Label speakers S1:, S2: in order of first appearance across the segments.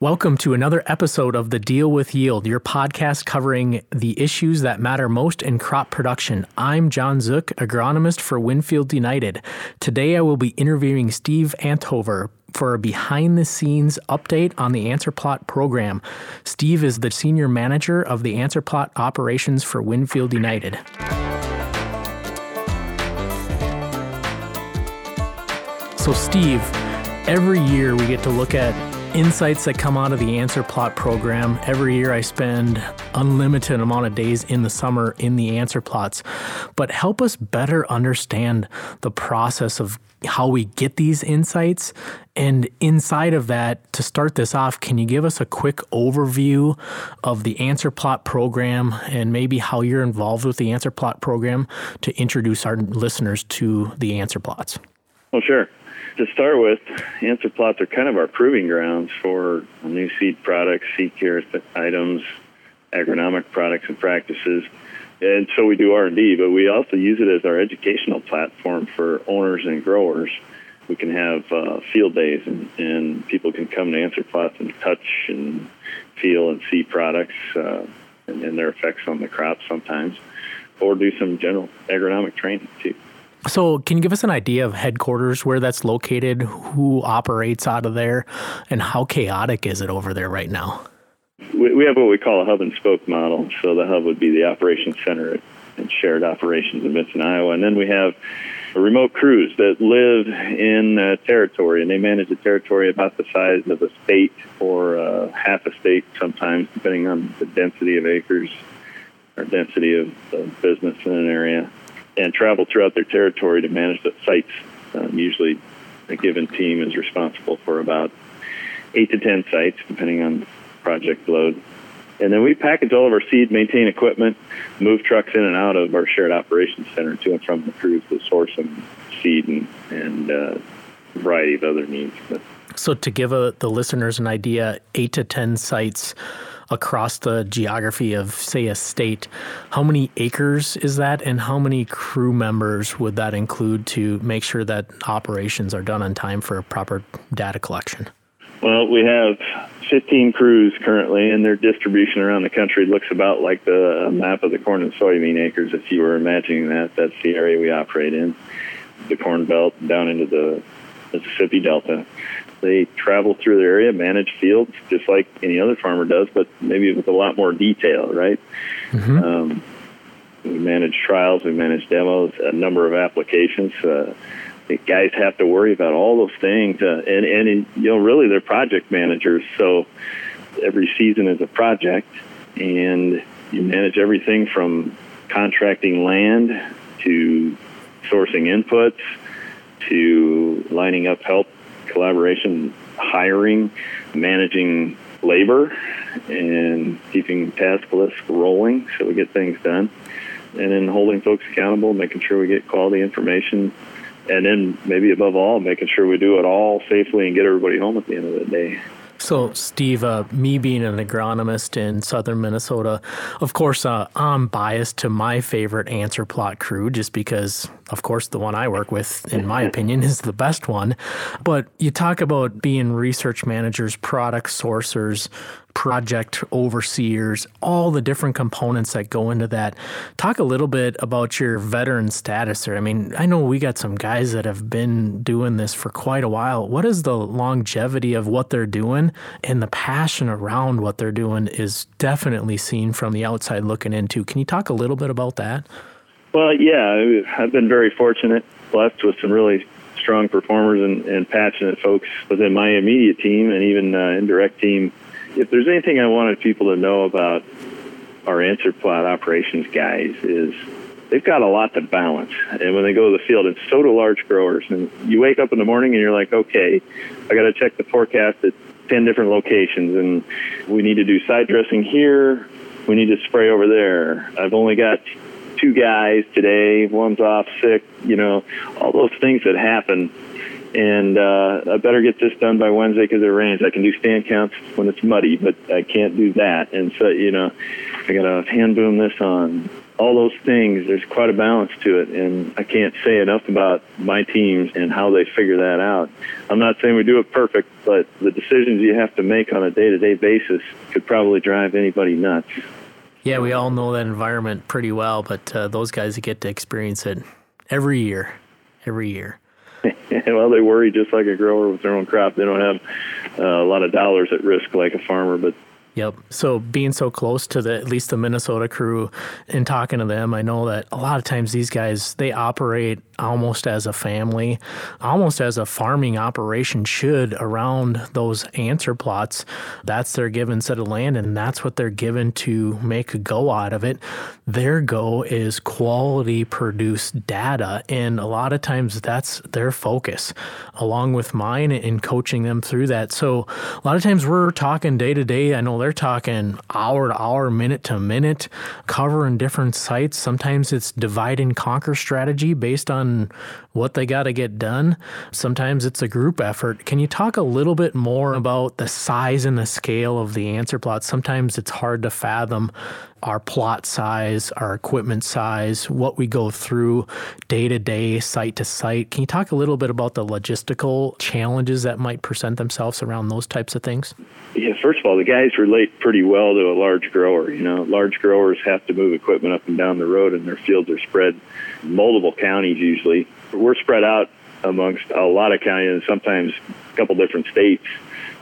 S1: Welcome to another episode of the Deal with Yield, your podcast covering the issues that matter most in crop production. I'm Jon Zuk, agronomist for Winfield United. Today I will be interviewing Steve Anthofer for a behind the scenes update on the Answer Plot program. Steve is the senior manager of the Answer Plot operations for Winfield United. So, Steve, every year we get to look at insights that come out of the Answer Plot program. Every year I spend unlimited amount of days in the summer in the Answer Plots, but help us better understand the process of how we get these insights. And inside of that, to start this off, can you give us a quick overview of the Answer Plot program and maybe how you're involved with the Answer Plot program to introduce our listeners to the Answer Plots?
S2: Well, sure to start with, answer plots are kind of our proving grounds for new seed products, seed care items, agronomic products and practices. And so we do R&D, but we also use it as our educational platform for owners and growers. We can have uh, field days, and, and people can come to answer plots and touch and feel and see products uh, and, and their effects on the crop sometimes, or do some general agronomic training too.
S1: So, can you give us an idea of headquarters, where that's located, who operates out of there, and how chaotic is it over there right now?
S2: We, we have what we call a hub and spoke model. So, the hub would be the operations center and shared operations in Vincent, Iowa. And then we have remote crews that live in a territory, and they manage a territory about the size of a state or uh, half a state sometimes, depending on the density of acres or density of, of business in an area and travel throughout their territory to manage the sites. Um, usually, a given team is responsible for about eight to ten sites, depending on project load. And then we package all of our seed, maintain equipment, move trucks in and out of our shared operations center to and from the crews to source some seed and, and uh, a variety of other needs. But,
S1: so, to give a, uh, the listeners an idea, eight to 10 sites across the geography of, say, a state. How many acres is that, and how many crew members would that include to make sure that operations are done on time for proper data collection?
S2: Well, we have 15 crews currently, and their distribution around the country looks about like the map of the corn and soybean acres. If you were imagining that, that's the area we operate in, the Corn Belt down into the Mississippi Delta. They travel through the area, manage fields just like any other farmer does, but maybe with a lot more detail, right? Mm-hmm. Um, we manage trials, we manage demos, a number of applications. Uh, guys have to worry about all those things, uh, and and you know really they're project managers. So every season is a project, and you manage everything from contracting land to sourcing inputs to lining up help collaboration, hiring, managing labor, and keeping task lists rolling so we get things done. And then holding folks accountable, making sure we get quality information, and then maybe above all, making sure we do it all safely and get everybody home at the end of the day.
S1: So, Steve, uh, me being an agronomist in southern Minnesota, of course, uh, I'm biased to my favorite answer plot crew just because, of course, the one I work with, in my opinion, is the best one. But you talk about being research managers, product sourcers, project overseers, all the different components that go into that. Talk a little bit about your veteran status there. I mean, I know we got some guys that have been doing this for quite a while. What is the longevity of what they're doing and the passion around what they're doing is definitely seen from the outside looking into. Can you talk a little bit about that?
S2: Well, yeah, I've been very fortunate, blessed with some really strong performers and, and passionate folks within my immediate team and even uh, indirect team if there's anything I wanted people to know about our answer plot operations guys is they've got a lot to balance. And when they go to the field, and so do large growers. And you wake up in the morning and you're like, okay, I got to check the forecast at 10 different locations, and we need to do side dressing here. We need to spray over there. I've only got two guys today. One's off sick. You know, all those things that happen and uh, I better get this done by Wednesday because it rains. I can do stand counts when it's muddy, but I can't do that. And so, you know, I got to hand boom this on. All those things, there's quite a balance to it, and I can't say enough about my teams and how they figure that out. I'm not saying we do it perfect, but the decisions you have to make on a day-to-day basis could probably drive anybody nuts.
S1: Yeah, we all know that environment pretty well, but uh, those guys get to experience it every year, every year.
S2: well, they worry just like a grower with their own crop. They don't have uh, a lot of dollars at risk like a farmer, but
S1: Yep. So being so close to the at least the Minnesota crew and talking to them, I know that a lot of times these guys they operate almost as a family, almost as a farming operation should around those answer plots. That's their given set of land and that's what they're given to make a go out of it. Their go is quality produced data and a lot of times that's their focus along with mine in coaching them through that. So a lot of times we're talking day to day. I know they're talking hour to hour, minute to minute, covering different sites. Sometimes it's divide and conquer strategy based on what they got to get done. Sometimes it's a group effort. Can you talk a little bit more about the size and the scale of the answer plot? Sometimes it's hard to fathom our plot size, our equipment size, what we go through day to day, site to site. Can you talk a little bit about the logistical challenges that might present themselves around those types of things?
S2: Yeah, first of all, the guys relate pretty well to a large grower. You know, large growers have to move equipment up and down the road, and their fields are spread multiple counties usually. We're spread out amongst a lot of counties and sometimes a couple different states.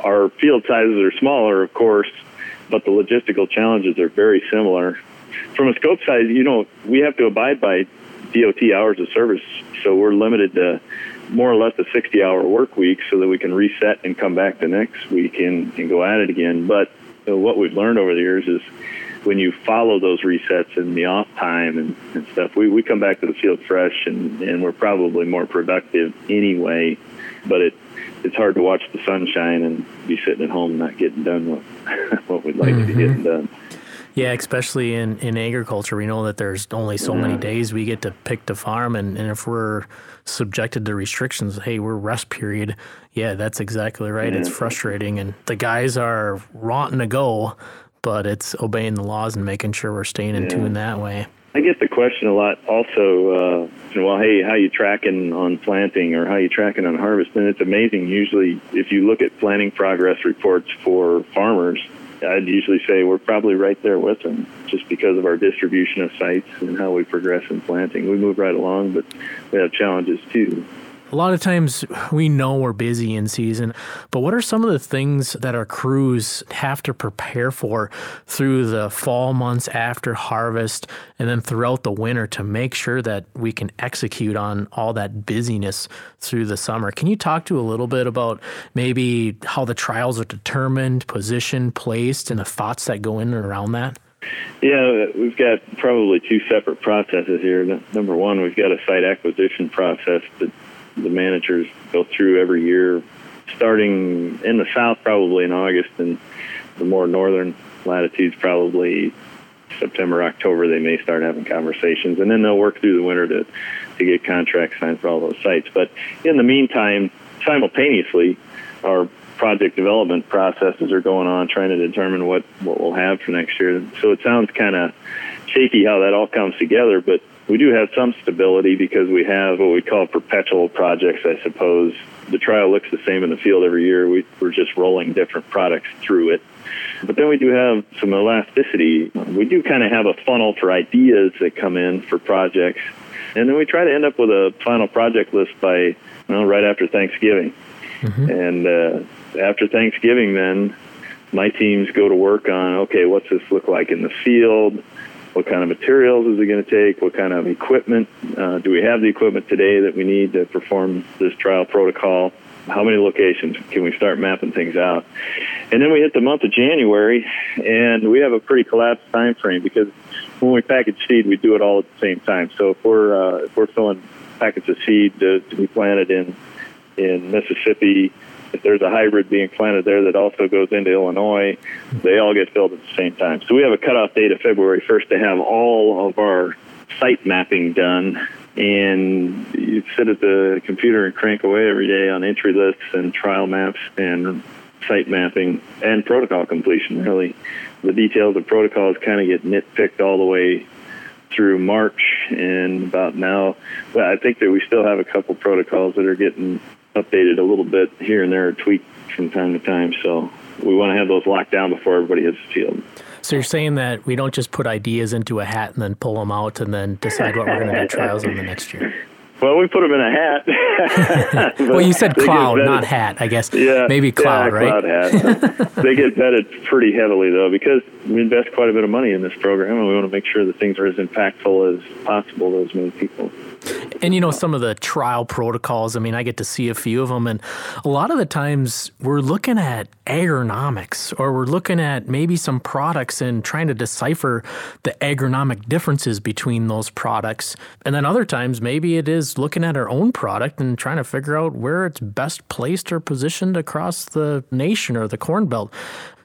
S2: Our field sizes are smaller, of course, but the logistical challenges are very similar. From a scope size, you know, we have to abide by DOT hours of service, so we're limited to more or less a 60 hour work week so that we can reset and come back the next week and, and go at it again. But what we've learned over the years is when you follow those resets and the off time and, and stuff, we, we come back to the field fresh and, and we're probably more productive anyway. But it it's hard to watch the sunshine and be sitting at home not getting done what what we'd like mm-hmm. to be getting done.
S1: Yeah, especially in, in agriculture, we know that there's only so yeah. many days we get to pick to farm, and, and if we're subjected to restrictions, hey, we're rest period. Yeah, that's exactly right. Yeah. It's frustrating, and the guys are wanting to go, but it's obeying the laws and making sure we're staying in yeah. tune that way.
S2: I get the question a lot also, uh, well, hey, how you tracking on planting or how you tracking on harvest? And it's amazing. Usually, if you look at planting progress reports for farmers, I'd usually say we're probably right there with them just because of our distribution of sites and how we progress in planting. We move right along, but we have challenges too.
S1: A lot of times we know we're busy in season, but what are some of the things that our crews have to prepare for through the fall months after harvest and then throughout the winter to make sure that we can execute on all that busyness through the summer? Can you talk to a little bit about maybe how the trials are determined, positioned, placed, and the thoughts that go in and around that?
S2: Yeah, we've got probably two separate processes here. Number one, we've got a site acquisition process that the managers go through every year, starting in the south probably in August, and the more northern latitudes probably September, October. They may start having conversations, and then they'll work through the winter to to get contracts signed for all those sites. But in the meantime, simultaneously, our project development processes are going on, trying to determine what what we'll have for next year. So it sounds kind of shaky how that all comes together, but we do have some stability because we have what we call perpetual projects, I suppose. The trial looks the same in the field every year. We, we're just rolling different products through it. But then we do have some elasticity. We do kind of have a funnel for ideas that come in for projects. And then we try to end up with a final project list by, you know, right after Thanksgiving. Mm-hmm. And uh, after Thanksgiving, then my teams go to work on okay, what's this look like in the field? What kind of materials is it going to take? What kind of equipment? Uh, do we have the equipment today that we need to perform this trial protocol? How many locations can we start mapping things out? And then we hit the month of January, and we have a pretty collapsed time frame because when we package seed, we do it all at the same time. So if we're uh, if we're filling packets of seed to, to be planted in in Mississippi if there's a hybrid being planted there that also goes into Illinois, they all get filled at the same time. So we have a cutoff date of February 1st to have all of our site mapping done and you sit at the computer and crank away every day on entry lists and trial maps and site mapping and protocol completion. Really, the details of protocols kind of get nitpicked all the way through March and about now. Well, I think that we still have a couple protocols that are getting updated a little bit here and there, tweaked from time to time. So we want to have those locked down before everybody hits the field.
S1: So you're saying that we don't just put ideas into a hat and then pull them out and then decide what we're going to do trials in the next year.
S2: Well, we put them in a hat.
S1: well, you said cloud, not hat, I guess.
S2: Yeah,
S1: maybe cloud,
S2: yeah,
S1: right?
S2: Cloud hat. they get vetted pretty heavily though, because we invest quite a bit of money in this program, and we want to make sure that things are as impactful as possible to as many people.
S1: And you know, some of the trial protocols, I mean, I get to see a few of them. And a lot of the times we're looking at agronomics or we're looking at maybe some products and trying to decipher the agronomic differences between those products. And then other times, maybe it is looking at our own product and trying to figure out where it's best placed or positioned across the nation or the Corn Belt.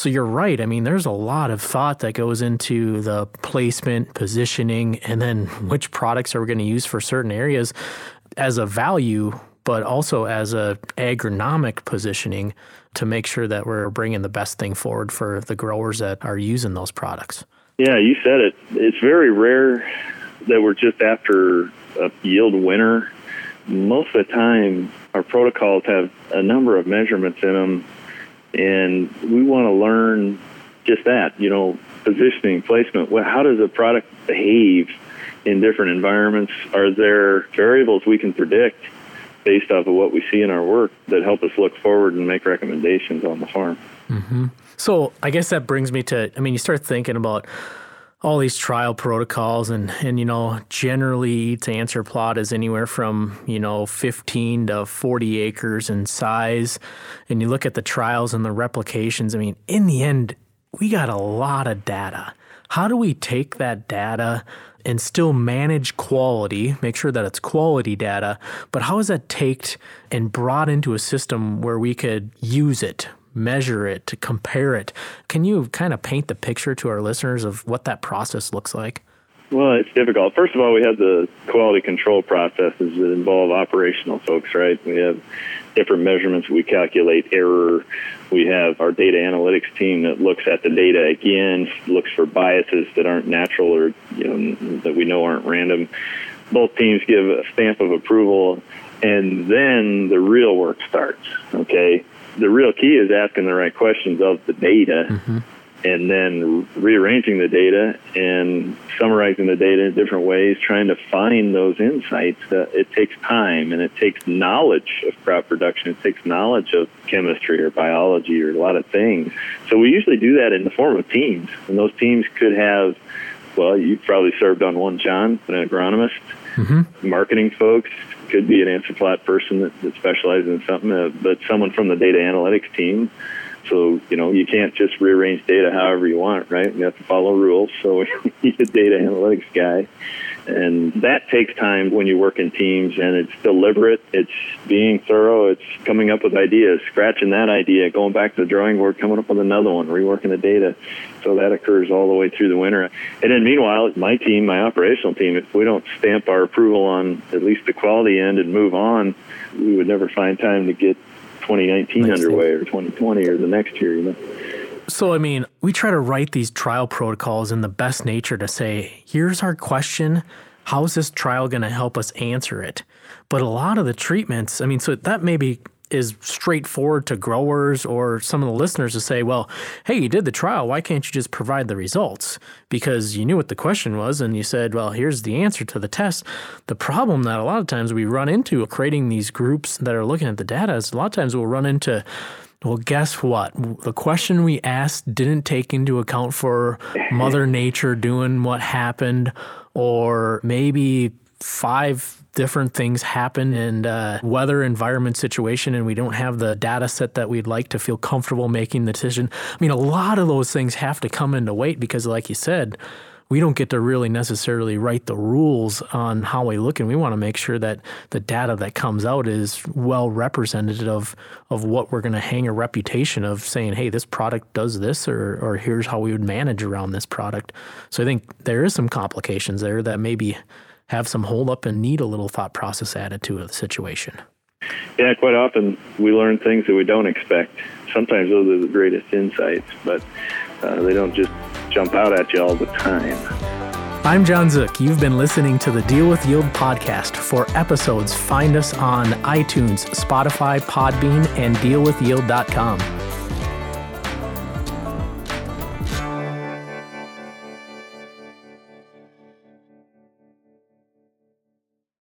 S1: So you're right. I mean, there's a lot of thought that goes into the placement, positioning, and then which products are we going to use for certain areas as a value, but also as a agronomic positioning to make sure that we're bringing the best thing forward for the growers that are using those products.
S2: Yeah, you said it. It's very rare that we're just after a yield winner. Most of the time, our protocols have a number of measurements in them and we want to learn just that, you know, positioning, placement. Well, How does a product behave in different environments? Are there variables we can predict based off of what we see in our work that help us look forward and make recommendations on the farm?
S1: Mm-hmm. So I guess that brings me to, I mean, you start thinking about all these trial protocols and and you know generally to answer plot is anywhere from you know 15 to 40 acres in size. And you look at the trials and the replications i mean in the end we got a lot of data. How do we take that data and still manage quality, make sure that it's quality data, but how is that taked and brought into a system where we could use it measure it, to compare it. Can you kind of paint the picture to our listeners of what that process looks like?
S2: Well, it's difficult. First of all, we have the quality control processes that involve operational folks, right? We have different measurements. We calculate error. We have our data analytics team that looks at the data again, looks for biases that aren't natural or you know that we know aren't random. Both teams give a stamp of approval, and then the real work starts. Okay, the real key is asking the right questions of the data mm-hmm. and then rearranging the data and summarizing the data in different ways, trying to find those insights. Uh, it takes time and it takes knowledge of crop production. It takes knowledge of chemistry or biology or a lot of things. So we usually do that in the form of teams. And those teams could have, well, you've probably served on one, Jon, an agronomist, mm-hmm. marketing folks, could be an answer plot person that, that specializes in something, uh, but someone from the data analytics team. So, you know, you can't just rearrange data however you want, right? You have to follow rules. So we need a data analytics guy. And that takes time when you work in teams and it's deliberate, it's being thorough, it's coming up with ideas, scratching that idea, going back to the drawing board, coming up with another one, reworking the data. So that occurs all the way through the winter. And then meanwhile, my team, my operational team, if we don't stamp our approval on at least the quality end and move on, we would never find time to get 2019 next underway or 2020 or the next year, you know.
S1: So, I mean, we try to write these trial protocols in the best nature to say, here's our question. How's this trial going to help us answer it? But a lot of the treatments, I mean, so that maybe is straightforward to growers or some of the listeners to say, well, hey, you did the trial. Why can't you just provide the results? Because you knew what the question was and you said, well, here's the answer to the test. The problem that a lot of times we run into creating these groups that are looking at the data is a lot of times we'll run into well, guess what? The question we asked didn't take into account for Mother Nature doing what happened, or maybe five different things happen in uh, weather environment situation and we don't have the data set that we'd like to feel comfortable making the decision i mean a lot of those things have to come into weight because like you said we don't get to really necessarily write the rules on how we look, and we want to make sure that the data that comes out is well representative of, of what we're going to hang a reputation of saying, hey, this product does this, or, or here's how we would manage around this product. So I think there is some complications there that maybe have some hold up and need a little thought process added to the situation.
S2: Yeah, quite often we learn things that we don't expect. Sometimes those are the greatest insights, but uh, they don't just jump out at you all the time.
S1: I'm Jon Zuk. You've been listening to the Deal with Yield podcast. For episodes, find us on iTunes, Spotify, Podbean, and dealwithyield.com.